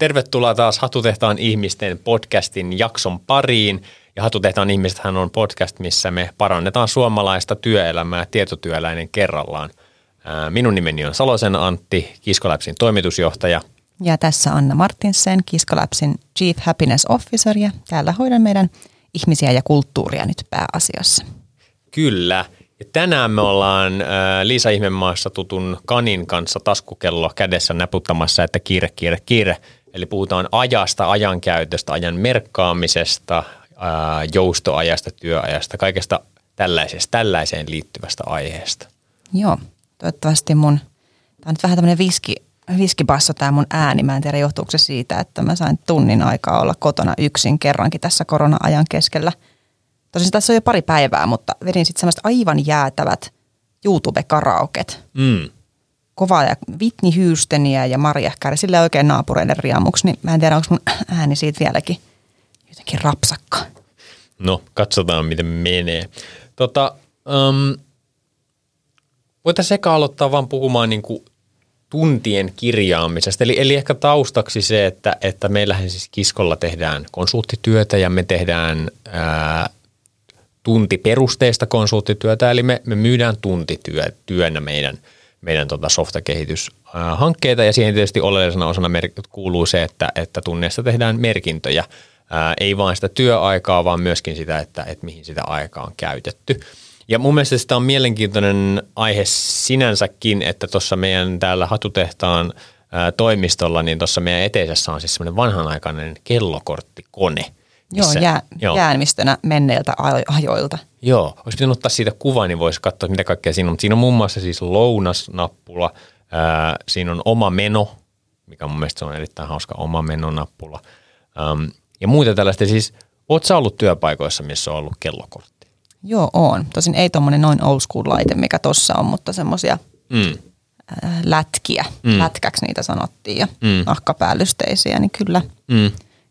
Tervetuloa taas Hatutehtaan ihmisten podcastin jakson pariin. Ja Hatutehtaan ihmisethän on podcast, missä me parannetaan suomalaista työelämää tietotyöläinen kerrallaan. Minun nimeni on Salosen Antti, Kiskolapsin toimitusjohtaja. Ja tässä Anna Martinsen, Kiskolapsin Chief Happiness Officer ja täällä hoidan meidän ihmisiä ja kulttuuria nyt pääasiassa. Kyllä. Ja tänään me ollaan Liisa Ihmemaassa tutun Kanin kanssa taskukello kädessä näputtamassa, että kiire, kiire, kiire. Eli puhutaan ajasta, ajankäytöstä, ajan merkkaamisesta, joustoajasta, työajasta, kaikesta tällaisesta, tällaiseen liittyvästä aiheesta. Joo, toivottavasti mun, tämä on nyt vähän tämmöinen viski, viskibasso tämä mun ääni. Mä en tiedä johtuuko se siitä, että mä sain tunnin aikaa olla kotona yksin kerrankin tässä korona-ajan keskellä – Tosin tässä on jo pari päivää, mutta vedin sitten semmoista aivan jäätävät YouTube-karaoket. Mm. Kovaa ja Whitney Houstoniä ja Maria Carey, sille oikein naapureiden riamuksi, niin mä en tiedä, onko mun ääni siitä vieläkin jotenkin rapsakka. No, katsotaan miten menee. Tota, um, voitaisiin eka aloittaa vaan puhumaan niin kuin tuntien kirjaamisesta. Eli, eli ehkä taustaksi se, että, että meillähän siis Kiskolla tehdään konsulttityötä ja me tehdään ää, tuntiperusteista konsulttityötä, eli me, me myydään tuntityönä meidän, meidän tota softakehityshankkeita, ja siihen tietysti oleellisena osana mer- kuuluu se, että, että tunneista tehdään merkintöjä, ää, ei vain sitä työaikaa, vaan myöskin sitä, että, että mihin sitä aikaa on käytetty. Ja mun mielestä sitä on mielenkiintoinen aihe sinänsäkin, että tuossa meidän täällä Hatutehtaan ää, toimistolla, niin tuossa meidän eteisessä on siis semmoinen vanhanaikainen kellokorttikone – Joo, jää, joo. jäämistönä menneiltä ajoilta. Joo, olisi pitänyt ottaa siitä kuvaa, niin voisi katsoa, mitä kaikkea siinä on. Mutta siinä on muun muassa siis lounasnappula, ää, siinä on oma meno, mikä mun mielestä on erittäin hauska oma menonappula. Ähm, ja muita tällaista. Siis, oot sä ollut työpaikoissa, missä on ollut kellokortti? Joo, on. Tosin ei tuommoinen noin old school laite, mikä tossa on, mutta semmoisia mm. lätkiä. Mm. Lätkäksi niitä sanottiin ja mm. nahkapäällysteisiä, niin kyllä. Mm.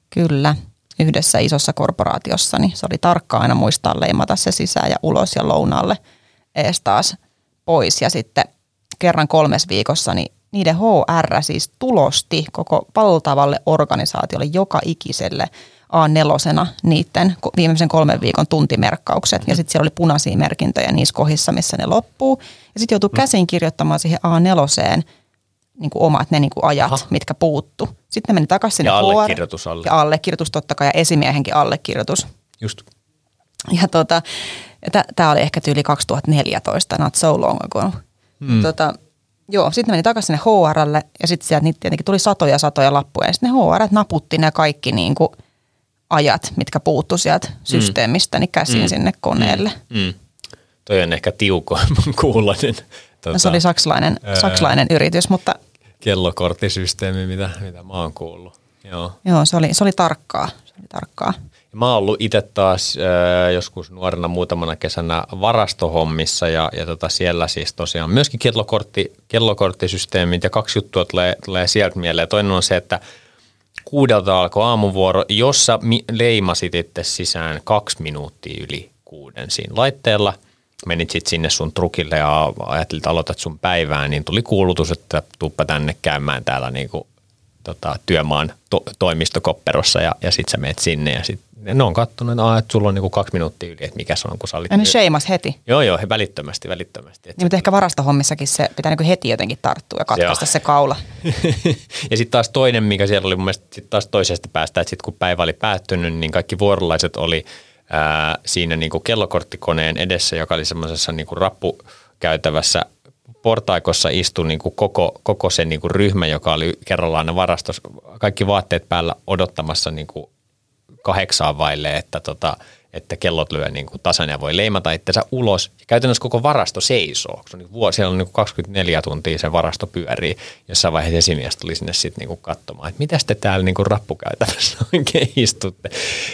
Kyllä yhdessä isossa korporaatiossa, niin se oli tarkka aina muistaa leimata se sisään ja ulos ja lounaalle ees taas pois. Ja sitten kerran kolmes viikossa, niin niiden HR siis tulosti koko valtavalle organisaatiolle joka ikiselle A4 niiden viimeisen kolmen viikon tuntimerkkaukset. Ja sitten siellä oli punaisia merkintöjä niissä kohdissa, missä ne loppuu. Ja sitten joutui käsin kirjoittamaan siihen A4 niin kuin omat ne niin kuin ajat, Aha. mitkä puuttu. Sitten ne meni takaisin sinne Ja allekirjoitus alle. Ja allekirjoitus totta kai ja esimiehenkin allekirjoitus. Just. Ja tota, tämä oli ehkä tyyli 2014, not so long ago. Hmm. Tota, joo, sitten ne meni takaisin sinne HRlle ja sitten sieltä niitä tietenkin tuli satoja satoja lappuja. Ja sitten ne HR naputti ne kaikki niin kuin ajat, mitkä puuttu sieltä mm. systeemistä, niin käsin mm. sinne koneelle. Mm. Mm. Toi on ehkä tiuko kuulonen. Tuota, no se oli saksalainen, ää, saksalainen yritys, mutta... Kellokorttisysteemi, mitä, mitä mä oon kuullut. Joo, Joo se, oli, se oli tarkkaa. Se oli tarkkaa. Ja mä oon ollut itse taas äh, joskus nuorena muutamana kesänä varastohommissa ja, ja tota siellä siis tosiaan myöskin kellokortti, kellokorttisysteemit ja kaksi juttua tulee, tulee sieltä mieleen. Toinen on se, että kuudelta alkoi aamuvuoro, jossa leimasit itse sisään kaksi minuuttia yli kuuden siinä laitteella – menit sitten sinne sun trukille ja ajattelit, että aloitat sun päivää, niin tuli kuulutus, että tuppa tänne käymään täällä niinku, tota, työmaan to- toimistokopperossa ja, ja sitten sä menet sinne ja sitten ne on kattonut, että, että sulla on niinku kaksi minuuttia yli, että mikä se on, kun sä olit... Ja ne sheimas heti. Joo, joo, he välittömästi, välittömästi. Niin, mutta ehkä varastohommissakin se pitää niinku heti jotenkin tarttua ja katkaista se, se kaula. ja sitten taas toinen, mikä siellä oli mun mielestä sit taas toisesta päästä, että sitten kun päivä oli päättynyt, niin kaikki vuorolaiset oli – ää, siinä niin kuin kellokorttikoneen edessä, joka oli semmoisessa niin kuin rappukäytävässä portaikossa istui niin kuin koko, koko se niin kuin ryhmä, joka oli kerrallaan varastossa, kaikki vaatteet päällä odottamassa niin kuin kahdeksaan vaille, että tota, että kellot lyö niin kuin tasan ja voi leimata itsensä ulos. Ja käytännössä koko varasto seisoo. Se on niin vuosi, siellä on niin kuin 24 tuntia se varasto pyörii. Jossain vaiheessa esimies tuli sinne sitten niin katsomaan, että mitä te täällä niin kuin rappukäytävässä oikein istutte.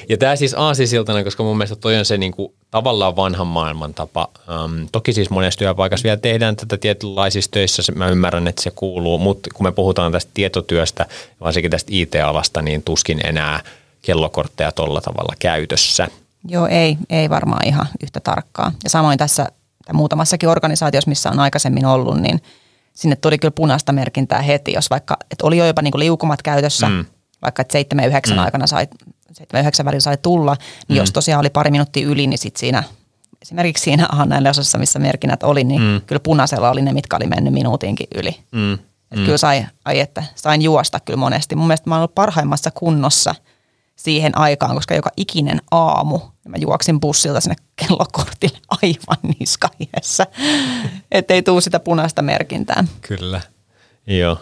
Ja tämä siis aasisiltana, koska mun mielestä toi on se niin kuin tavallaan vanhan maailman tapa. Um, toki siis monessa työpaikassa vielä tehdään tätä tietynlaisissa töissä, mä ymmärrän, että se kuuluu, mutta kun me puhutaan tästä tietotyöstä, varsinkin tästä IT-alasta, niin tuskin enää kellokortteja tuolla tavalla käytössä. Joo, ei, ei varmaan ihan yhtä tarkkaa. Ja samoin tässä muutamassakin organisaatiossa, missä on aikaisemmin ollut, niin sinne tuli kyllä punaista merkintää heti, jos vaikka, että oli jo jopa niin kuin liukumat käytössä, mm. vaikka että 7 ja 9 mm. aikana sai, 7 ja 9 välillä sai tulla, niin mm. jos tosiaan oli pari minuuttia yli, niin sitten siinä esimerkiksi siinä näille osassa, missä merkinnät oli, niin mm. kyllä punaisella oli ne, mitkä oli mennyt minuutinkin yli. Mm. Et mm. Kyllä sai, ai että, sain juosta kyllä monesti. Mun mielestä mä olen ollut parhaimmassa kunnossa siihen aikaan, koska joka ikinen aamu mä juoksin bussilta sinne kellokortille aivan niskaiheessa, ettei tuu sitä punaista merkintää. Kyllä, joo.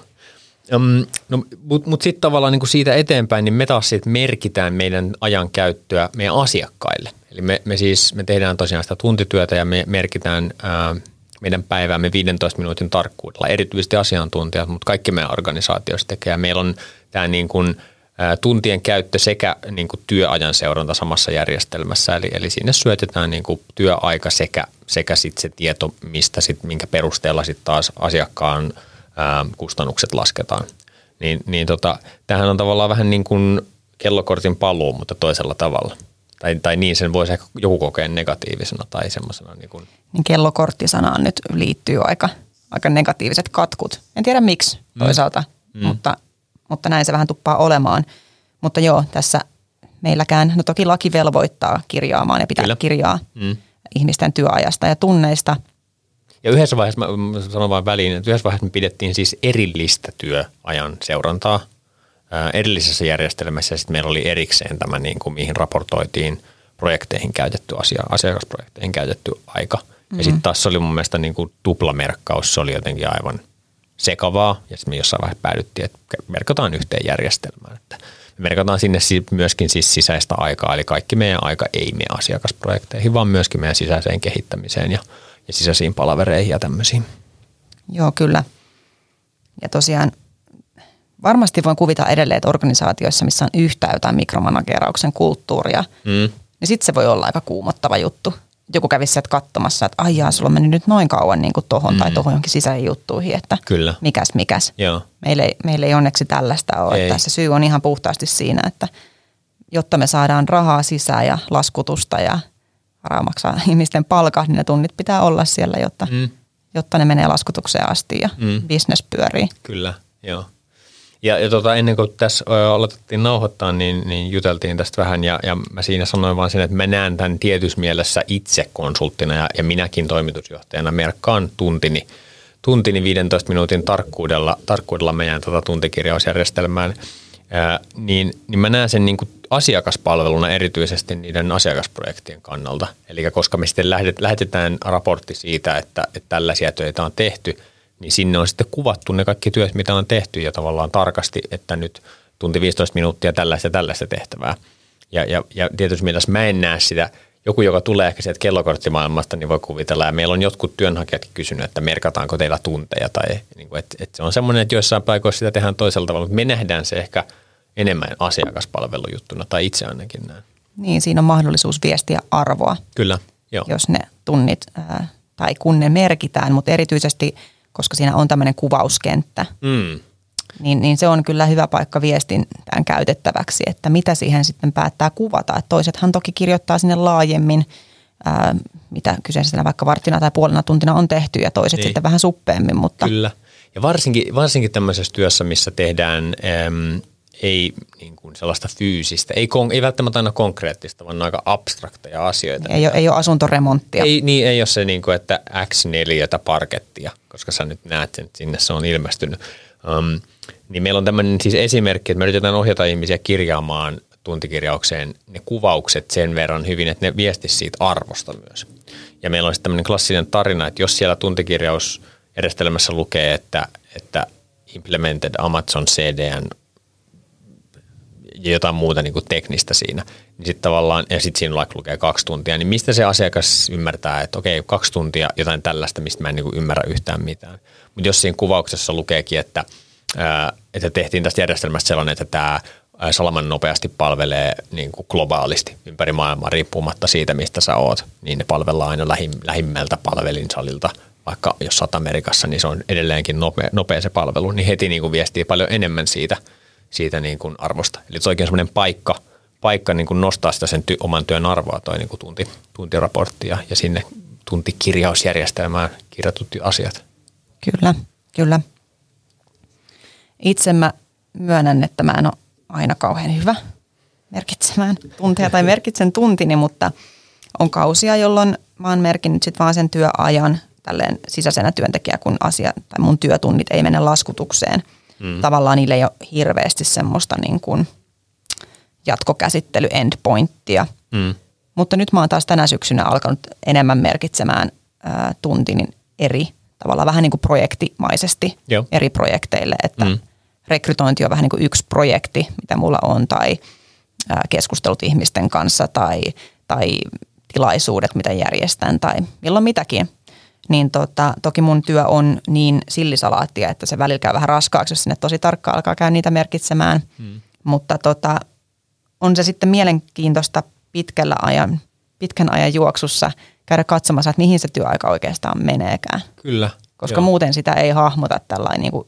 Um, no, Mutta mut sitten tavallaan niinku siitä eteenpäin, niin me taas sit merkitään meidän ajan käyttöä meidän asiakkaille. Eli me, me siis me tehdään tosiaan sitä tuntityötä ja me merkitään ää, meidän päiväämme 15 minuutin tarkkuudella, erityisesti asiantuntijat, mutta kaikki meidän organisaatioissa tekee. Meillä on tämä niin kuin, tuntien käyttö sekä niin kuin työajan seuranta samassa järjestelmässä, eli, eli sinne syötetään niin kuin työaika sekä, sekä sit se tieto, mistä sit, minkä perusteella sitten taas asiakkaan ää, kustannukset lasketaan. Niin, niin tota, tämähän on tavallaan vähän niin kuin kellokortin paluu, mutta toisella tavalla – tai, tai niin sen voisi ehkä joku kokea negatiivisena tai semmoisena. Niin kuin. Niin kellokorttisanaan nyt liittyy aika, aika negatiiviset katkut. En tiedä miksi mm. toisaalta, mm. Mutta, mutta näin se vähän tuppaa olemaan. Mutta joo, tässä meilläkään, no toki laki velvoittaa kirjaamaan ja pitää Kyllä. kirjaa mm. ihmisten työajasta ja tunneista. Ja yhdessä vaiheessa, mä sanon vain väliin, että yhdessä vaiheessa me pidettiin siis erillistä työajan seurantaa – edellisessä järjestelmässä sitten meillä oli erikseen tämä, niin kuin, mihin raportoitiin projekteihin käytetty asia, asiakasprojekteihin käytetty aika. Mm-hmm. Ja sitten taas se oli mun mielestä niin kuin tuplamerkkaus, se oli jotenkin aivan sekavaa. Ja sitten me jossain vaiheessa päädyttiin, että merkataan yhteen järjestelmään. Että me merkataan sinne myöskin siis sisäistä aikaa, eli kaikki meidän aika ei mene asiakasprojekteihin, vaan myöskin meidän sisäiseen kehittämiseen ja, ja sisäisiin palavereihin ja tämmöisiin. Joo, kyllä. Ja tosiaan varmasti voin kuvita edelleen, että organisaatioissa, missä on yhtä jotain mikromanageerauksen kulttuuria, mm. niin sitten se voi olla aika kuumottava juttu. Joku kävisi sieltä katsomassa, että aijaa, sulla on mennyt nyt noin kauan niin kuin tohon mm. tai tohon johonkin sisäisiin juttuihin, että Kyllä. mikäs mikäs. Joo. Meillä, ei, meillä ei onneksi tällaista ole. Ei. Että se syy on ihan puhtaasti siinä, että jotta me saadaan rahaa sisään ja laskutusta ja varaa maksaa ihmisten palkat, niin ne tunnit pitää olla siellä, jotta, mm. jotta ne menee laskutukseen asti ja mm. business pyörii. Kyllä, joo. Ja, ja tota, ennen kuin tässä aloitettiin nauhoittaa, niin, niin juteltiin tästä vähän ja, ja mä siinä sanoin vaan sen, että mä näen tämän tietyssä mielessä itse konsulttina ja, ja minäkin toimitusjohtajana merkkaan tuntini, tuntini 15 minuutin tarkkuudella, tarkkuudella meidän tota tuntikirjausjärjestelmään, ää, niin, niin mä näen sen niin kuin asiakaspalveluna erityisesti niiden asiakasprojektien kannalta. Eli koska me sitten lähetetään raportti siitä, että, että tällaisia töitä on tehty – niin sinne on sitten kuvattu ne kaikki työt, mitä on tehty ja tavallaan tarkasti, että nyt tunti 15 minuuttia tällaista ja tällaista tehtävää. Ja, ja, ja tietysti mielessä mä en näe sitä, joku, joka tulee ehkä sieltä kellokorttimaailmasta, niin voi kuvitella. Ja meillä on jotkut työnhakijatkin kysynyt, että merkataanko teillä tunteja. Tai niin kuin, että, että se on semmoinen, että joissain paikoissa sitä tehdään toisella tavalla, mutta me nähdään se ehkä enemmän asiakaspalvelujuttuna, tai itse ainakin näin. Niin, siinä on mahdollisuus viestiä arvoa. Kyllä, joo. Jos ne tunnit, ää, tai kun ne merkitään, mutta erityisesti – koska siinä on tämmöinen kuvauskenttä. Mm. Niin, niin se on kyllä hyvä paikka viestintään käytettäväksi, että mitä siihen sitten päättää kuvata. Et toisethan toki kirjoittaa sinne laajemmin, ää, mitä kyseessä vaikka varttina tai puolena tuntina on tehty ja toiset niin. sitten vähän suppeemmin. Mutta Kyllä. Ja varsinkin, varsinkin tämmöisessä työssä, missä tehdään äm, ei niin kuin sellaista fyysistä, ei, kon, ei välttämättä aina konkreettista, vaan aika abstrakteja asioita. Ei, ole, ei ole asuntoremonttia. Ei, niin, ei ole se, niin kuin, että X4 parkettia, koska sä nyt näet sen, että sinne se on ilmestynyt. Um, niin meillä on tämmöinen siis esimerkki, että me yritetään ohjata ihmisiä kirjaamaan tuntikirjaukseen ne kuvaukset sen verran hyvin, että ne viestisi siitä arvosta myös. Ja meillä on sitten tämmöinen klassinen tarina, että jos siellä tuntikirjausjärjestelmässä lukee, että, että implemented Amazon CDN ja jotain muuta niin kuin teknistä siinä, niin sitten tavallaan, ja sitten siinä lukee kaksi tuntia, niin mistä se asiakas ymmärtää, että okei, kaksi tuntia jotain tällaista, mistä mä en niin kuin ymmärrä yhtään mitään. Mutta jos siinä kuvauksessa lukeekin, että, että tehtiin tästä järjestelmästä sellainen, että tämä salaman nopeasti palvelee niin kuin globaalisti ympäri maailmaa riippumatta siitä, mistä sä oot, niin ne palvellaan aina lähim, lähimmältä palvelinsalilta, vaikka jos olet Amerikassa, niin se on edelleenkin nopea, nopea se palvelu, niin heti niin kuin viestii paljon enemmän siitä – siitä niin kuin arvosta. Eli se on oikein semmoinen paikka, paikka niin kuin nostaa sitä sen ty- oman työn arvoa, toi niin kuin tunti, tuntiraportti ja, ja sinne tuntikirjausjärjestelmään kirjatut asiat. Kyllä. Kyllä. Itse mä myönnän, että mä en ole aina kauhean hyvä merkitsemään tunteja tai merkitsen tuntini, mutta on kausia, jolloin mä oon merkinnyt sitten vaan sen työajan tälleen sisäisenä työntekijä, kun asia tai mun työtunnit ei mene laskutukseen. Mm. Tavallaan niille ei ole hirveästi semmoista niin kuin jatkokäsittely endpointtia. Mm. Mutta nyt mä oon taas tänä syksynä alkanut enemmän merkitsemään ää, tuntini eri tavallaan vähän niin kuin projektimaisesti Joo. eri projekteille, että mm. rekrytointi on vähän niin kuin yksi projekti, mitä mulla on, tai ää, keskustelut ihmisten kanssa, tai, tai tilaisuudet, mitä järjestän, tai milloin mitäkin. Niin tota, toki mun työ on niin sillisalaattia, että se välillä käy vähän raskaaksi, jos sinne tosi tarkkaan alkaa käydä niitä merkitsemään. Mm. Mutta tota, on se sitten mielenkiintoista pitkällä ajan, pitkän ajan juoksussa käydä katsomassa, että mihin se työaika oikeastaan meneekään. Kyllä. Koska joo. muuten sitä ei hahmota tällainen, niin kuin,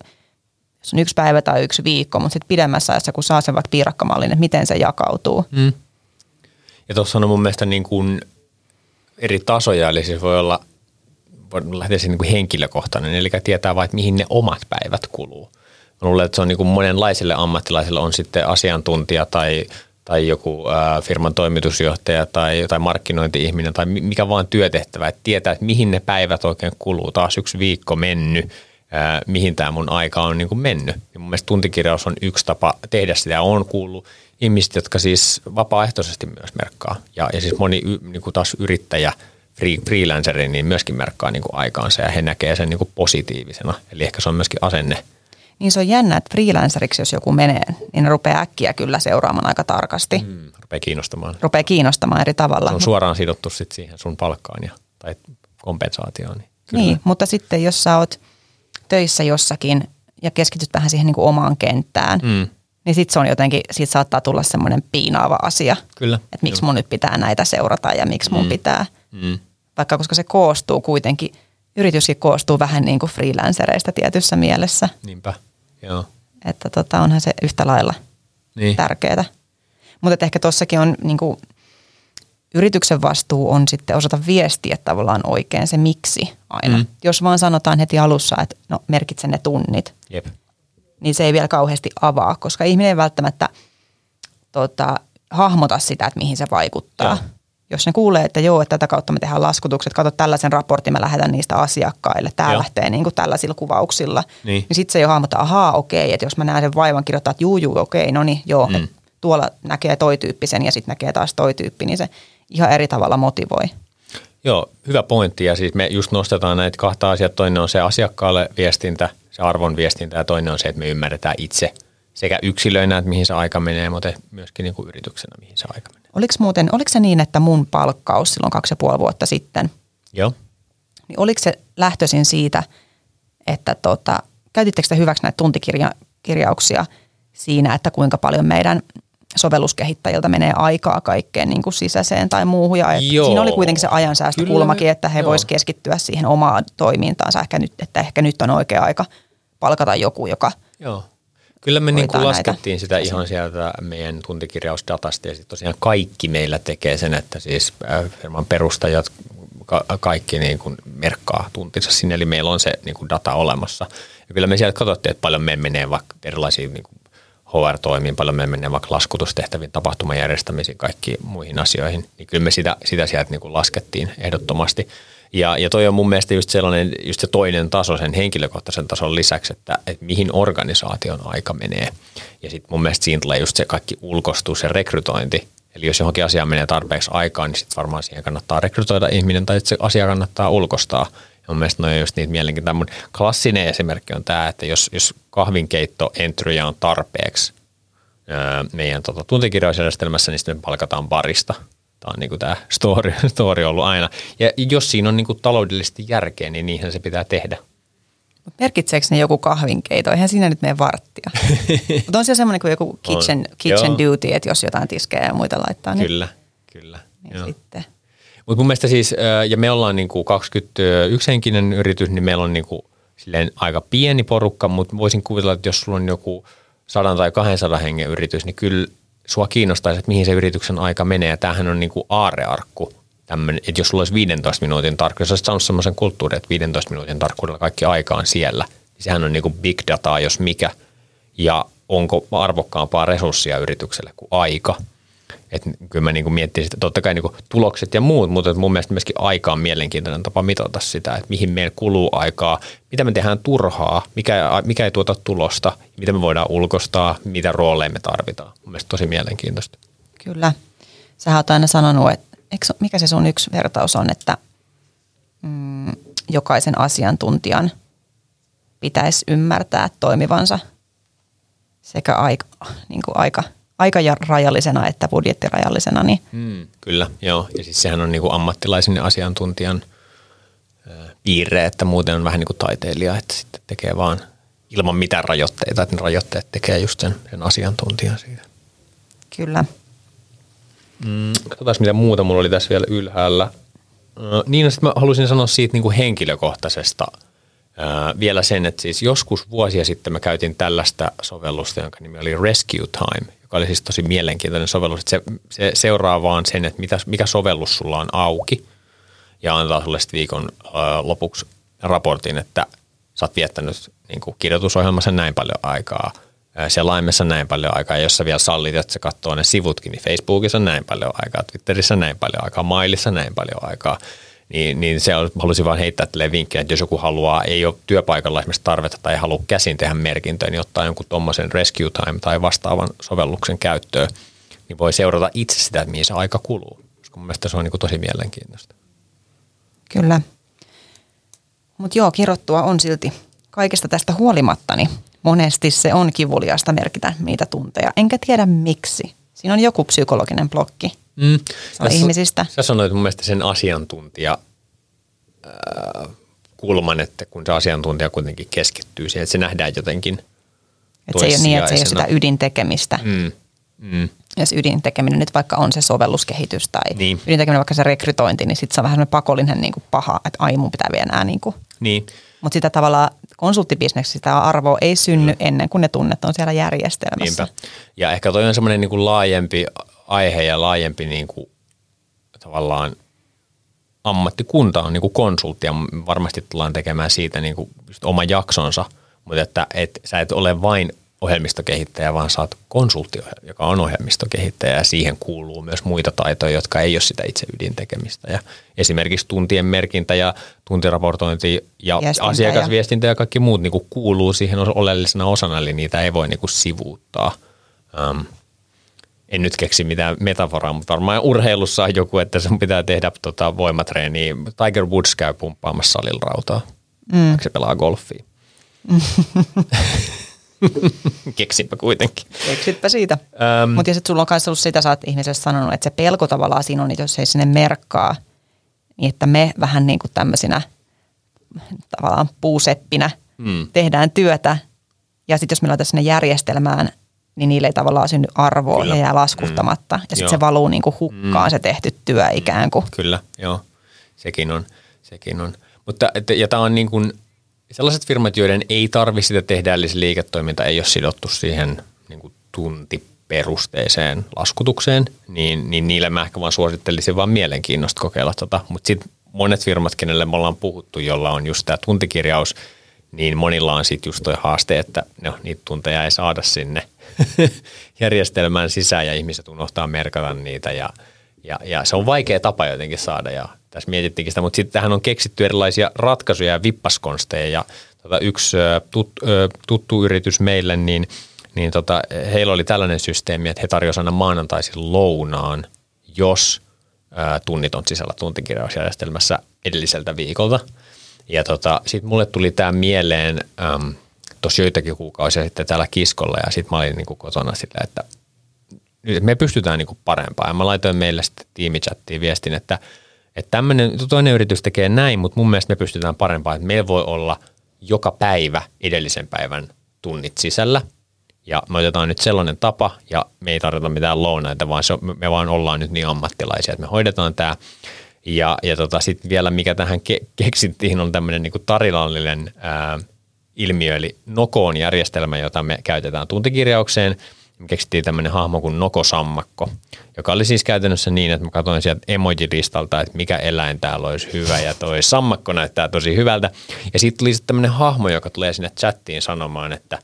jos on yksi päivä tai yksi viikko, mutta sitten pidemmässä ajassa, kun saa sen vaikka piirakkamallin, että miten se jakautuu. Mm. Ja tuossa on mun mielestä niin kuin eri tasoja, eli siis voi olla voi lähteä niin kuin henkilökohtainen, eli tietää vain, että mihin ne omat päivät kuluu. Mä luulen, että se on niin kuin monenlaisille ammattilaisille on sitten asiantuntija tai tai joku ää, firman toimitusjohtaja tai, tai markkinointi-ihminen tai mikä vaan työtehtävä, että tietää, että mihin ne päivät oikein kuluu. Taas yksi viikko mennyt, ää, mihin tämä mun aika on niin kuin mennyt. Ja mun mielestä tuntikirjaus on yksi tapa tehdä sitä. On kuullut ihmiset, jotka siis vapaaehtoisesti myös merkkaa. Ja, ja siis moni niin kuin taas yrittäjä, free, freelanceri, niin myöskin merkkaa niin kuin aikaansa ja he näkee sen niin kuin positiivisena. Eli ehkä se on myöskin asenne – niin se on jännä, että freelanceriksi jos joku menee, niin ne rupeaa äkkiä kyllä seuraamaan aika tarkasti. Mm, rupeaa kiinnostamaan. Rupeaa kiinnostamaan eri tavalla. Se on suoraan sidottu sit siihen sun palkkaan ja, tai kompensaatioon. Niin, kyllä. niin, mutta sitten jos sä oot töissä jossakin ja keskityt vähän siihen niin kuin omaan kenttään, mm. niin sitten se on jotenkin, siitä saattaa tulla semmoinen piinaava asia. Kyllä. Että miksi mun nyt pitää näitä seurata ja miksi mun mm. pitää. Mm. Vaikka koska se koostuu kuitenkin – yrityskin koostuu vähän niin kuin freelancereista tietyssä mielessä. Niinpä, joo. Että tota, onhan se yhtä lailla niin. tärkeää. Mutta ehkä tuossakin on niin kuin, yrityksen vastuu on sitten osata viestiä tavallaan oikein se miksi aina. Mm. Jos vaan sanotaan heti alussa, että no merkitse ne tunnit, Jep. niin se ei vielä kauheasti avaa, koska ihminen ei välttämättä tota, hahmota sitä, että mihin se vaikuttaa. Joo jos ne kuulee, että joo, että tätä kautta me tehdään laskutukset, kato tällaisen raportin, mä lähetän niistä asiakkaille, tämä joo. lähtee niin kuin tällaisilla kuvauksilla, niin, niin sitten se jo hahmottaa, ahaa, okei, että jos mä näen sen vaivan, kirjoittaa, että juu, juu, okei, no niin, joo, mm. tuolla näkee toi tyyppisen ja sitten näkee taas toi tyyppi, niin se ihan eri tavalla motivoi. Joo, hyvä pointti ja siis me just nostetaan näitä kahta asiaa. Toinen on se asiakkaalle viestintä, se arvon viestintä ja toinen on se, että me ymmärretään itse sekä yksilöinä, että mihin se aika menee, mutta myöskin niin kuin yrityksenä, mihin se aika menee. Oliko muuten, oliko se niin, että mun palkkaus silloin kaksi ja puoli vuotta sitten, Joo. Niin oliko se lähtöisin siitä, että tota, käytittekö te hyväksi näitä tuntikirjauksia siinä, että kuinka paljon meidän sovelluskehittäjiltä menee aikaa kaikkeen niin kuin sisäiseen tai muuhun. Ja siinä oli kuitenkin se ajansäästökulmakin, että he voisivat keskittyä siihen omaan toimintaansa, ehkä nyt, että ehkä nyt on oikea aika palkata joku, joka Joo. Kyllä me niin kuin laskettiin sitä ihan sieltä meidän tuntikirjausdatasta ja sitten tosiaan kaikki meillä tekee sen, että siis äh, firman perustajat ka- kaikki niin kuin merkkaa tuntinsa sinne, eli meillä on se niin kuin data olemassa. Ja kyllä me sieltä katsottiin, että paljon me menee vaikka erilaisiin niin kuin HR-toimiin, paljon me menee vaikka laskutustehtäviin, tapahtumajärjestämisiin, kaikkiin muihin asioihin. Niin kyllä me sitä, sitä sieltä niin kuin laskettiin ehdottomasti. Ja, ja toi on mun mielestä just sellainen, just se toinen taso sen henkilökohtaisen tason lisäksi, että, että mihin organisaation aika menee. Ja sitten mun mielestä siinä tulee just se kaikki ulkostus ja rekrytointi. Eli jos johonkin asiaan menee tarpeeksi aikaa, niin sitten varmaan siihen kannattaa rekrytoida ihminen tai se asia kannattaa ulkostaa. Ja mun mielestä noin on just niitä mielenkiintoisia. Mun klassinen esimerkki on tämä, että jos, jos kahvinkeitto entryjä on tarpeeksi meidän tota, tuntikirjausjärjestelmässä, niin sitten me palkataan barista – Tämä on niin kuin tämä story, story ollut aina. Ja jos siinä on niin kuin taloudellisesti järkeä, niin niinhän se pitää tehdä. Merkitseekö ne joku kahvinkeito? Eihän siinä nyt mene varttia. Mutta on se semmoinen kuin joku kitchen, on. kitchen duty, että jos jotain tiskejä ja muita laittaa. Niin, kyllä, kyllä. Niin sitten. Mutta mun mielestä siis, ja me ollaan niin kuin 21 henkinen yritys, niin meillä on niin kuin silleen aika pieni porukka, mutta voisin kuvitella, että jos sulla on joku 100 tai 200 hengen yritys, niin kyllä sua kiinnostaisi, että mihin se yrityksen aika menee. Ja tämähän on niin kuin aarearkku. Tämmönen, että jos sulla olisi 15 minuutin tarkkuus, jos olisit saanut semmoisen kulttuurin, että 15 minuutin tarkkuudella kaikki aika on siellä, niin sehän on niin kuin big dataa, jos mikä. Ja onko arvokkaampaa resurssia yritykselle kuin aika. Että kyllä mä niin miettisin, että totta kai niin tulokset ja muut, mutta mun mielestä myöskin aika on mielenkiintoinen tapa mitata sitä, että mihin meillä kuluu aikaa, mitä me tehdään turhaa, mikä, mikä ei tuota tulosta, mitä me voidaan ulkostaa, mitä rooleja me tarvitaan. Mun mielestä tosi mielenkiintoista. Kyllä. Sä oot aina sanonut, että mikä se sun yksi vertaus on, että mm, jokaisen asiantuntijan pitäisi ymmärtää toimivansa sekä aika, niin kuin aika, aika rajallisena että budjettirajallisena. Niin. Mm, kyllä, joo. Ja siis sehän on niin kuin ammattilaisen ja asiantuntijan piirre, että muuten on vähän niin kuin taiteilija, että sitten tekee vaan ilman mitään rajoitteita, että ne rajoitteet tekee just sen, sen asiantuntijan siitä. Kyllä. Mm, katsotaan, mitä muuta mulla oli tässä vielä ylhäällä. Niin, sitten mä haluaisin sanoa siitä niin kuin henkilökohtaisesta vielä sen, että siis joskus vuosia sitten mä käytin tällaista sovellusta, jonka nimi oli Rescue Time, joka oli siis tosi mielenkiintoinen sovellus. Se, se seuraa vaan sen, että mitä, mikä sovellus sulla on auki ja antaa sulle sitten viikon lopuksi raportin, että sä oot viettänyt niin kirjoitusohjelmassa näin paljon aikaa – selaimessa näin paljon aikaa, jos sä vielä sallit, että se katsoo ne sivutkin, niin Facebookissa näin paljon aikaa, Twitterissä näin paljon aikaa, Mailissa näin paljon aikaa. Niin, niin se on, halusin vaan heittää tälle vinkkejä, että jos joku haluaa, ei ole työpaikalla esimerkiksi tarvetta tai ei halua käsin tehdä merkintöä, niin ottaa jonkun tuommoisen Rescue Time tai vastaavan sovelluksen käyttöön, niin voi seurata itse sitä, että mihin se aika kuluu. Koska mun mielestä se on niin kuin tosi mielenkiintoista. Kyllä. Mutta joo, kirottua on silti kaikesta tästä huolimatta, niin monesti se on kivuliasta merkitä niitä tunteja. Enkä tiedä miksi. Siinä on joku psykologinen blokki mm. on ihmisistä. Sä sanoit mun mielestä sen asiantuntija äh, kulman, että kun se asiantuntija kuitenkin keskittyy siihen, että se nähdään jotenkin että se ei ole niin, että se ei ole sitä ydintekemistä. Mm. Mm. Jos ydintekeminen nyt vaikka on se sovelluskehitys tai niin. ydintekeminen vaikka se rekrytointi, niin sitten se on vähän pakollinen niin kuin paha, että ai mun pitää vielä enää niin kuin. Niin. Mutta sitä tavalla konsulttibisneksessä sitä arvoa ei synny mm. ennen kuin ne tunnet on siellä järjestelmässä. Niinpä. Ja ehkä toi on semmoinen niin kuin laajempi aihe ja laajempi niin kuin, tavallaan ammattikunta on niin kuin konsultti ja varmasti tullaan tekemään siitä niin kuin just oman jaksonsa, mutta että et, sä et ole vain ohjelmistokehittäjä, vaan saat konsultti, joka on ohjelmistokehittäjä ja siihen kuuluu myös muita taitoja, jotka ei ole sitä itse ydintekemistä. Ja esimerkiksi tuntien merkintä ja tuntiraportointi ja Viestintä asiakasviestintä ja kaikki muut niin kuin kuuluu siihen oleellisena osana, eli niitä ei voi niin kuin sivuuttaa. Um, en nyt keksi mitään metaforaa, mutta varmaan urheilussa on joku, että sun pitää tehdä tota voimatreeniä. Tiger Woods käy pumppaamassa salilla rautaa, mm. se pelaa golfia. Keksipä kuitenkin. Keksipä siitä. Ähm. Mutta et sulla on kanssa ollut sitä, sä oot ihmiselle sanonut, että se pelko tavallaan siinä on, että jos ei sinne merkkaa, niin että me vähän niin kuin tämmöisinä tavallaan puuseppinä mm. tehdään työtä. Ja sitten jos me laitetaan sinne järjestelmään, niin niille ei tavallaan synny arvoa Kyllä. ja jää laskuttamatta. Mm. Ja sitten se valuu niin kuin hukkaan mm. se tehty työ ikään kuin. Kyllä, joo. Sekin on. Sekin on. Mutta, ja tämä on niin kuin – sellaiset firmat, joiden ei tarvitse sitä tehdä, eli se liiketoiminta ei ole sidottu siihen niin kuin tuntiperusteiseen laskutukseen, niin, niin niille mä ehkä vaan suosittelisin vaan mielenkiinnosta kokeilla tota. Mutta sitten monet firmat, kenelle me ollaan puhuttu, jolla on just tämä tuntikirjaus, niin monilla on sitten just toi haaste, että no, niitä tunteja ei saada sinne järjestelmään sisään ja ihmiset unohtaa merkata niitä ja, ja, ja se on vaikea tapa jotenkin saada ja tässä mietittiinkin sitä, mutta sitten tähän on keksitty erilaisia ratkaisuja ja vippaskonsteja ja tota, yksi tut, tuttu yritys meille, niin, niin tota, heillä oli tällainen systeemi, että he tarjosivat aina maanantaisin lounaan, jos tunnit on sisällä tuntikirjausjärjestelmässä edelliseltä viikolta. Ja tota, sitten mulle tuli tämä mieleen tuossa joitakin kuukausia sitten täällä kiskolla ja sitten mä olin niinku kotona sillä, että nyt me pystytään niinku parempaan. Ja mä laitoin meille sitten tiimichattiin viestin, että – että tämmöinen, toinen yritys tekee näin, mutta mun mielestä me pystytään parempaan, että meillä voi olla joka päivä edellisen päivän tunnit sisällä. Ja me otetaan nyt sellainen tapa, ja me ei tarvita mitään lounaita, vaan se, me vaan ollaan nyt niin ammattilaisia, että me hoidetaan tämä. Ja, ja tota, sitten vielä mikä tähän ke- keksittiin on tämmöinen niin tarinallinen ää, ilmiö, eli Nokoon järjestelmä, jota me käytetään tuntikirjaukseen. Me keksittiin tämmöinen hahmo kuin Nokosammakko, joka oli siis käytännössä niin, että mä katsoin sieltä emojilistalta, että mikä eläin täällä olisi hyvä ja toi sammakko näyttää tosi hyvältä. Ja sitten tuli sitten tämmöinen hahmo, joka tulee sinne chattiin sanomaan, että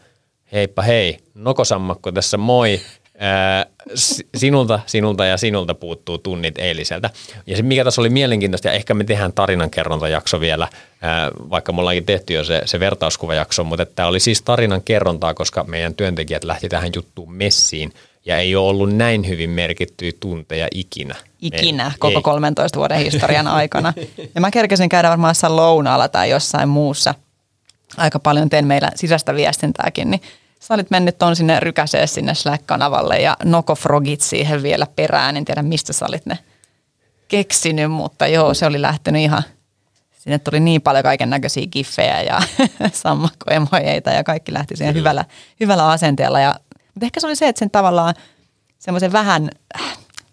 heippa hei, Nokosammakko tässä moi, sinulta, sinulta ja sinulta puuttuu tunnit eiliseltä. Ja se, mikä tässä oli mielenkiintoista, ja ehkä me tehdään tarinankerrontajakso vielä, vaikka me ollaankin tehty jo se, se vertauskuvajakso, mutta tämä oli siis tarinankerrontaa, koska meidän työntekijät lähti tähän juttuun messiin, ja ei ole ollut näin hyvin merkittyjä tunteja ikinä. Ikinä ei, koko ei. 13 vuoden historian aikana. Ja mä kerkesin käydä varmaan jossain lounaalla tai jossain muussa. Aika paljon teen meillä sisäistä viestintääkin, niin sä olit mennyt ton sinne rykäseen sinne Slack-kanavalle ja Noko Frogit siihen vielä perään. En tiedä mistä sä olit ne keksinyt, mutta joo, se oli lähtenyt ihan, sinne tuli niin paljon kaiken näköisiä giffejä ja sammakkoemojeita ja kaikki lähti siihen hyvällä, hyvällä asenteella. Ja, mutta ehkä se oli se, että sen tavallaan semmoisen vähän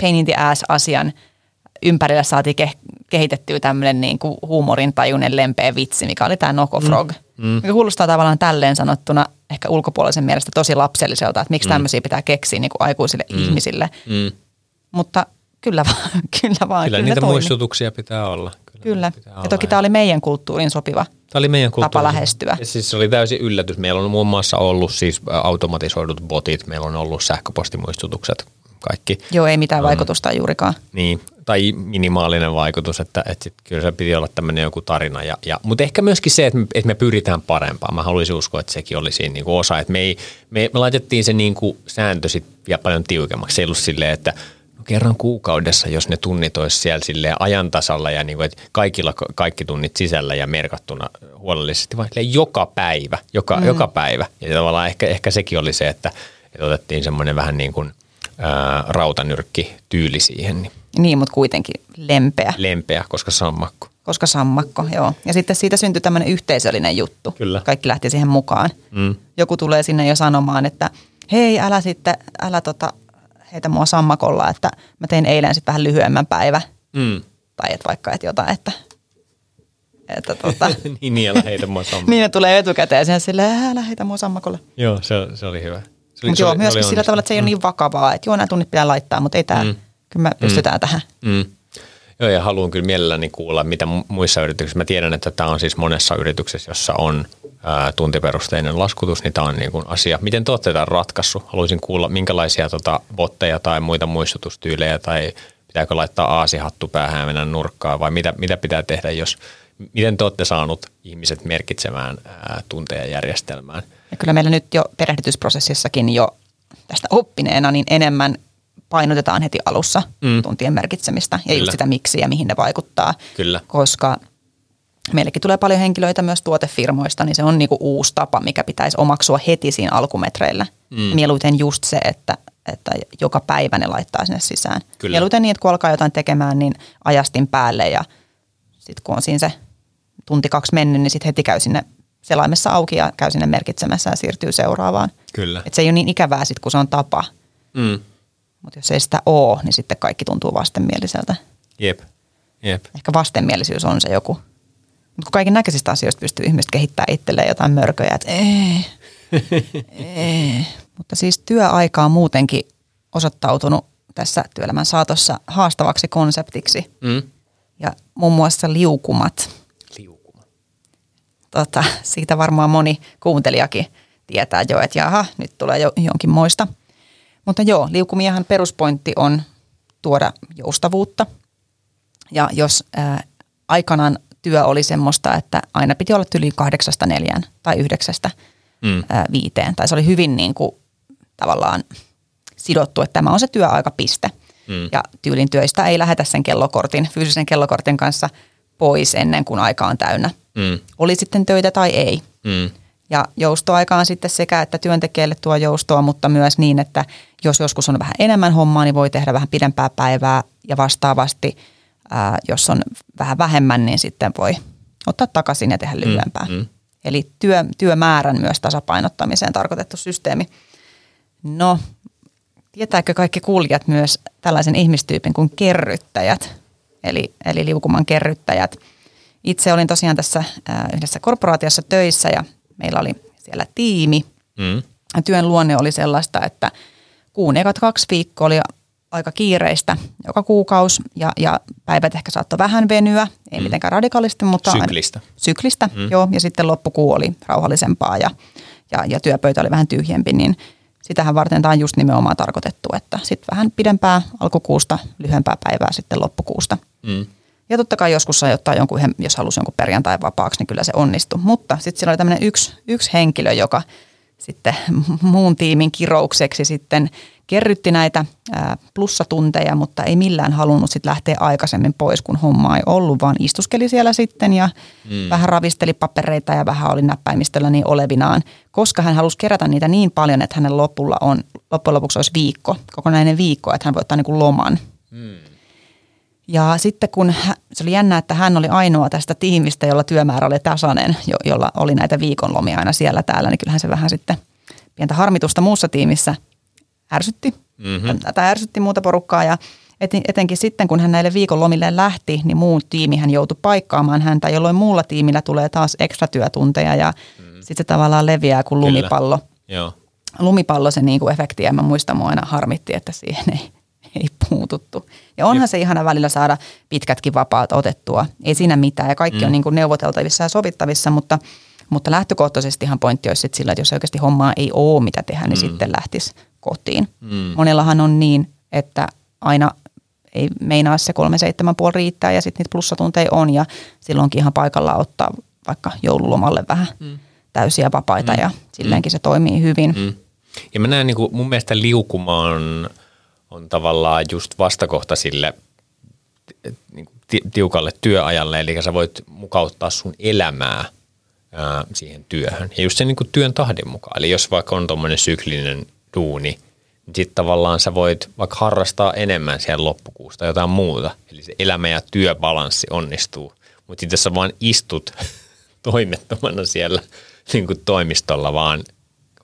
pain in the ass asian ympärillä saatiin ke- kehitettyä tämmöinen niin kuin huumorintajuinen lempeä vitsi, mikä oli tämä Noko Frog. Mm. Mm. Mikä kuulostaa tavallaan tälleen sanottuna ehkä ulkopuolisen mielestä tosi lapselliselta, että miksi mm. tämmöisiä pitää keksiä niin kuin aikuisille mm. ihmisille. Mm. Mutta kyllä vaan. Kyllä, vaan, kyllä, kyllä niitä toimi. muistutuksia pitää olla. Kyllä. kyllä. Pitää ja toki tämä oli meidän kulttuurin sopiva Tämä oli meidän tapa lähestyä. Ja siis se oli täysin yllätys. Meillä on muun muassa ollut siis automatisoidut botit, meillä on ollut sähköpostimuistutukset, kaikki. Joo, ei mitään um, vaikutusta juurikaan. Niin, tai minimaalinen vaikutus, että, että sit kyllä se piti olla tämmöinen joku tarina. Ja, ja, mutta ehkä myöskin se, että me, että me pyritään parempaan. Mä haluaisin uskoa, että sekin oli siinä niin kuin osa. Että me, ei, me, me laitettiin se niin kuin sääntö sitten vielä paljon tiukemmaksi. Se ei ollut silleen, että no kerran kuukaudessa, jos ne tunnit olisi siellä silleen ajantasalla ja niin kuin, että kaikilla kaikki tunnit sisällä ja merkattuna huolellisesti, vaan joka päivä, joka, mm. joka päivä. Ja tavallaan ehkä, ehkä sekin oli se, että, että otettiin semmoinen vähän niin kuin – ää, rautanyrkki tyyli siihen. Niin, niin, mutta kuitenkin lempeä. Lempeä, koska sammakko. Koska sammakko, joo. Ja sitten siitä syntyi tämmöinen yhteisöllinen juttu. Kyllä. Kaikki lähti siihen mukaan. Mm. Joku tulee sinne jo sanomaan, että hei, älä sitten, älä tota, heitä mua sammakolla, että mä tein eilen sitten vähän lyhyemmän päivä. Mm. Tai et vaikka, että jotain, että että tota, niin, niin, älä heitä mua sammakolla. niin ne tulee etukäteen siihen silleen, älä heitä mua sammakolla. Joo, se, se oli hyvä. Mutta joo, myöskin sillä tavalla, että se ei mm. ole niin vakavaa, että joo, nämä tunnit pitää laittaa, mutta ei tämä, mm. Kyllä me pystytään mm. tähän. Mm. Joo, ja haluan kyllä mielelläni kuulla, mitä muissa yrityksissä. Mä tiedän, että tämä on siis monessa yrityksessä, jossa on ää, tuntiperusteinen laskutus, niin tämä on niin kuin asia. Miten te olette tämän ratkaissut? Haluaisin kuulla, minkälaisia tota, botteja tai muita muistutustyylejä tai pitääkö laittaa aasihattu päähän ja mennä nurkkaan vai mitä, mitä pitää tehdä, jos, miten te olette saanut ihmiset merkitsemään ää, tunteja järjestelmään – ja kyllä meillä nyt jo perehdytysprosessissakin jo tästä oppineena, niin enemmän painotetaan heti alussa mm. tuntien merkitsemistä ja kyllä. just sitä miksi ja mihin ne vaikuttaa. Kyllä. Koska meillekin tulee paljon henkilöitä myös tuotefirmoista, niin se on niinku uusi tapa, mikä pitäisi omaksua heti siinä alkumetreillä. Mm. Mieluiten just se, että, että joka päivä ne laittaa sinne sisään. Kyllä. Mieluiten niin, että kun alkaa jotain tekemään, niin ajastin päälle ja sitten kun on siinä se tunti kaksi mennyt, niin sitten heti käy sinne selaimessa auki ja käy sinne merkitsemässä ja siirtyy seuraavaan. Kyllä. Et se ei ole niin ikävää sitten, kun se on tapa. Mm. Mutta jos ei sitä ole, niin sitten kaikki tuntuu vastenmieliseltä. Jep. Jep. Ehkä vastenmielisyys on se joku. Mutta kun kaiken näköisistä asioista pystyy ihmiset kehittämään itselleen jotain mörköjä, että ei, ei. Mutta siis työaika on muutenkin osoittautunut tässä työelämän saatossa haastavaksi konseptiksi. Mm. Ja muun muassa liukumat tota, siitä varmaan moni kuuntelijakin tietää jo, että jaha, nyt tulee jo jonkin moista. Mutta joo, liukumiahan peruspointti on tuoda joustavuutta. Ja jos ää, aikanaan työ oli semmoista, että aina piti olla yli kahdeksasta neljään tai yhdeksästä mm. ää, viiteen, tai se oli hyvin niin kuin, tavallaan sidottu, että tämä on se työaikapiste. Mm. Ja tyylin työistä ei lähetä sen kellokortin, fyysisen kellokortin kanssa pois ennen kuin aika on täynnä mm. oli sitten töitä tai ei. Mm. Ja joustoaika on sitten sekä, että työntekijälle tuo joustoa, mutta myös niin, että jos joskus on vähän enemmän hommaa, niin voi tehdä vähän pidempää päivää ja vastaavasti, ää, jos on vähän vähemmän, niin sitten voi ottaa takaisin ja tehdä mm. lyhyempää. Mm. Mm. Eli työ, työmäärän myös tasapainottamiseen tarkoitettu systeemi. No, tietääkö kaikki kuulijat myös tällaisen ihmistyypin kuin kerryttäjät, eli, eli liukuman kerryttäjät – itse olin tosiaan tässä yhdessä korporaatiossa töissä ja meillä oli siellä tiimi. Mm. Työn luonne oli sellaista, että kuun ekat kaksi viikkoa oli aika kiireistä joka kuukausi ja, ja päivät ehkä saattoi vähän venyä, ei mm. mitenkään radikaalisti, mutta... Syklistä. Syklistä, mm. joo. Ja sitten loppukuu oli rauhallisempaa ja, ja, ja työpöytä oli vähän tyhjempi, niin sitähän varten tämä on just nimenomaan tarkoitettu, että sitten vähän pidempää alkukuusta, lyhyempää päivää sitten loppukuusta. Mm. Ja totta kai joskus sai ottaa jonkun, jos halusi jonkun perjantai vapaaksi, niin kyllä se onnistui. Mutta sitten siellä oli tämmöinen yksi, yksi henkilö, joka sitten muun tiimin kiroukseksi sitten kerrytti näitä plussatunteja, mutta ei millään halunnut sitten lähteä aikaisemmin pois, kun homma ei ollut, vaan istuskeli siellä sitten ja mm. vähän ravisteli papereita ja vähän oli näppäimistöllä niin olevinaan, koska hän halusi kerätä niitä niin paljon, että hänen lopulla on, loppujen lopuksi olisi viikko, kokonainen viikko, että hän voi ottaa niin kuin loman. Mm. Ja sitten kun se oli jännä, että hän oli ainoa tästä tiimistä, jolla työmäärä oli tasainen, jo, jolla oli näitä viikonlomia aina siellä täällä, niin kyllähän se vähän sitten pientä harmitusta muussa tiimissä ärsytti. Mm-hmm. Tai ärsytti muuta porukkaa ja etenkin sitten, kun hän näille viikonlomille lähti, niin muu hän joutui paikkaamaan häntä, jolloin muulla tiimillä tulee taas ekstra työtunteja ja mm. sitten se tavallaan leviää kuin lumipallo. Joo. Lumipallo se niin kuin efekti ja mä muistan mua aina harmitti, että siihen ei ei puututtu. Ja onhan Jep. se ihana välillä saada pitkätkin vapaat otettua. Ei siinä mitään ja kaikki mm. on niin kuin neuvoteltavissa ja sovittavissa, mutta, mutta lähtökohtaisestihan pointti olisi sillä, että jos oikeasti hommaa ei ole mitä tehdä, niin mm. sitten lähtisi kotiin. Mm. Monellahan on niin, että aina ei meinaa se kolme seitsemän puoli riittää ja sitten niitä plussatunteja on ja silloinkin ihan paikalla ottaa vaikka joululomalle vähän mm. täysiä vapaita mm. ja silleenkin mm. se toimii hyvin. Mm. Ja mä näen niin kuin, mun mielestä liukumaan – on tavallaan just vastakohta sille niin tiukalle työajalle, eli sä voit mukauttaa sun elämää ää, siihen työhön. Ja just sen niin kuin työn tahdin mukaan. Eli jos vaikka on tuommoinen syklinen duuni, niin sitten tavallaan sä voit vaikka harrastaa enemmän siellä loppukuusta jotain muuta. Eli se elämä- ja työbalanssi onnistuu. Mutta sitten sä vaan istut toimettomana siellä niin kuin toimistolla vaan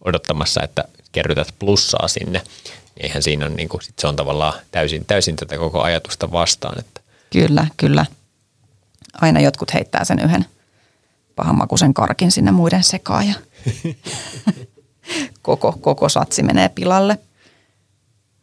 odottamassa, että kerrytät plussaa sinne, eihän siinä ole, niin kuin, sit se on tavallaan täysin, täysin tätä koko ajatusta vastaan. Että. Kyllä, kyllä. Aina jotkut heittää sen yhden pahanmakuisen karkin sinne muiden sekaan ja koko, koko satsi menee pilalle.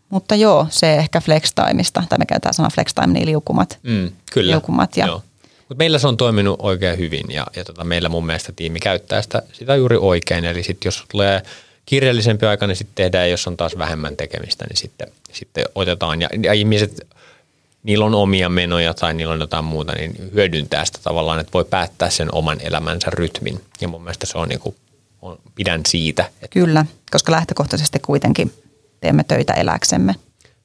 Mutta joo, se ehkä flextimeista, tai me käytetään sana flextime, niin liukumat. Mm, kyllä. Liukumat ja joo. Mut meillä se on toiminut oikein hyvin ja, ja tota, meillä mun mielestä tiimi käyttää sitä, sitä juuri oikein. Eli sitten jos tulee kirjallisempi aika, niin sitten tehdään, jos on taas vähemmän tekemistä, niin sitten, sitten otetaan. Ja, ja ihmiset, niillä on omia menoja tai niillä on jotain muuta, niin hyödyntää sitä tavallaan, että voi päättää sen oman elämänsä rytmin. Ja mun mielestä se on niin kuin, on, pidän siitä. Että Kyllä, koska lähtökohtaisesti kuitenkin teemme töitä eläksemme.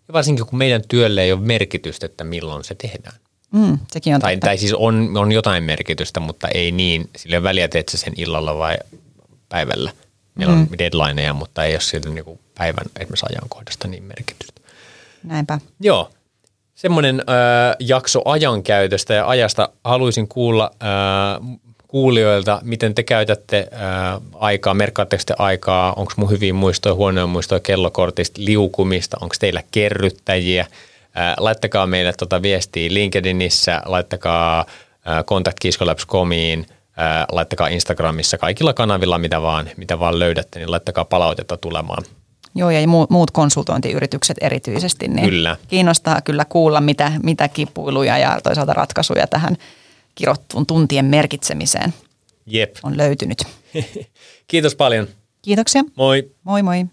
Ja varsinkin kun meidän työlle ei ole merkitystä, että milloin se tehdään. Mm, sekin on tai, totta. tai siis on, on jotain merkitystä, mutta ei niin, sille väliä teet sen illalla vai päivällä – Meillä mm. on deadlineja, mutta ei ole silti niin päivän esimerkiksi ajankohdasta niin merkitystä. Näinpä. Joo. Semmoinen äh, jakso ajankäytöstä ja ajasta haluaisin kuulla äh, kuulijoilta, miten te käytätte äh, aikaa, merkkaatteko te aikaa, onko mun hyviä muistoja, huonoja muistoja kellokortista, liukumista, onko teillä kerryttäjiä. Äh, laittakaa meille tuota viestiä LinkedInissä, laittakaa äh, laittakaa Instagramissa kaikilla kanavilla, mitä vaan, mitä vaan löydätte, niin laittakaa palautetta tulemaan. Joo, ja muut konsultointiyritykset erityisesti, niin kyllä. kiinnostaa kyllä kuulla, mitä, mitä kipuiluja ja toisaalta ratkaisuja tähän kirottuun tuntien merkitsemiseen Jep. on löytynyt. Kiitos paljon. Kiitoksia. Moi. Moi moi.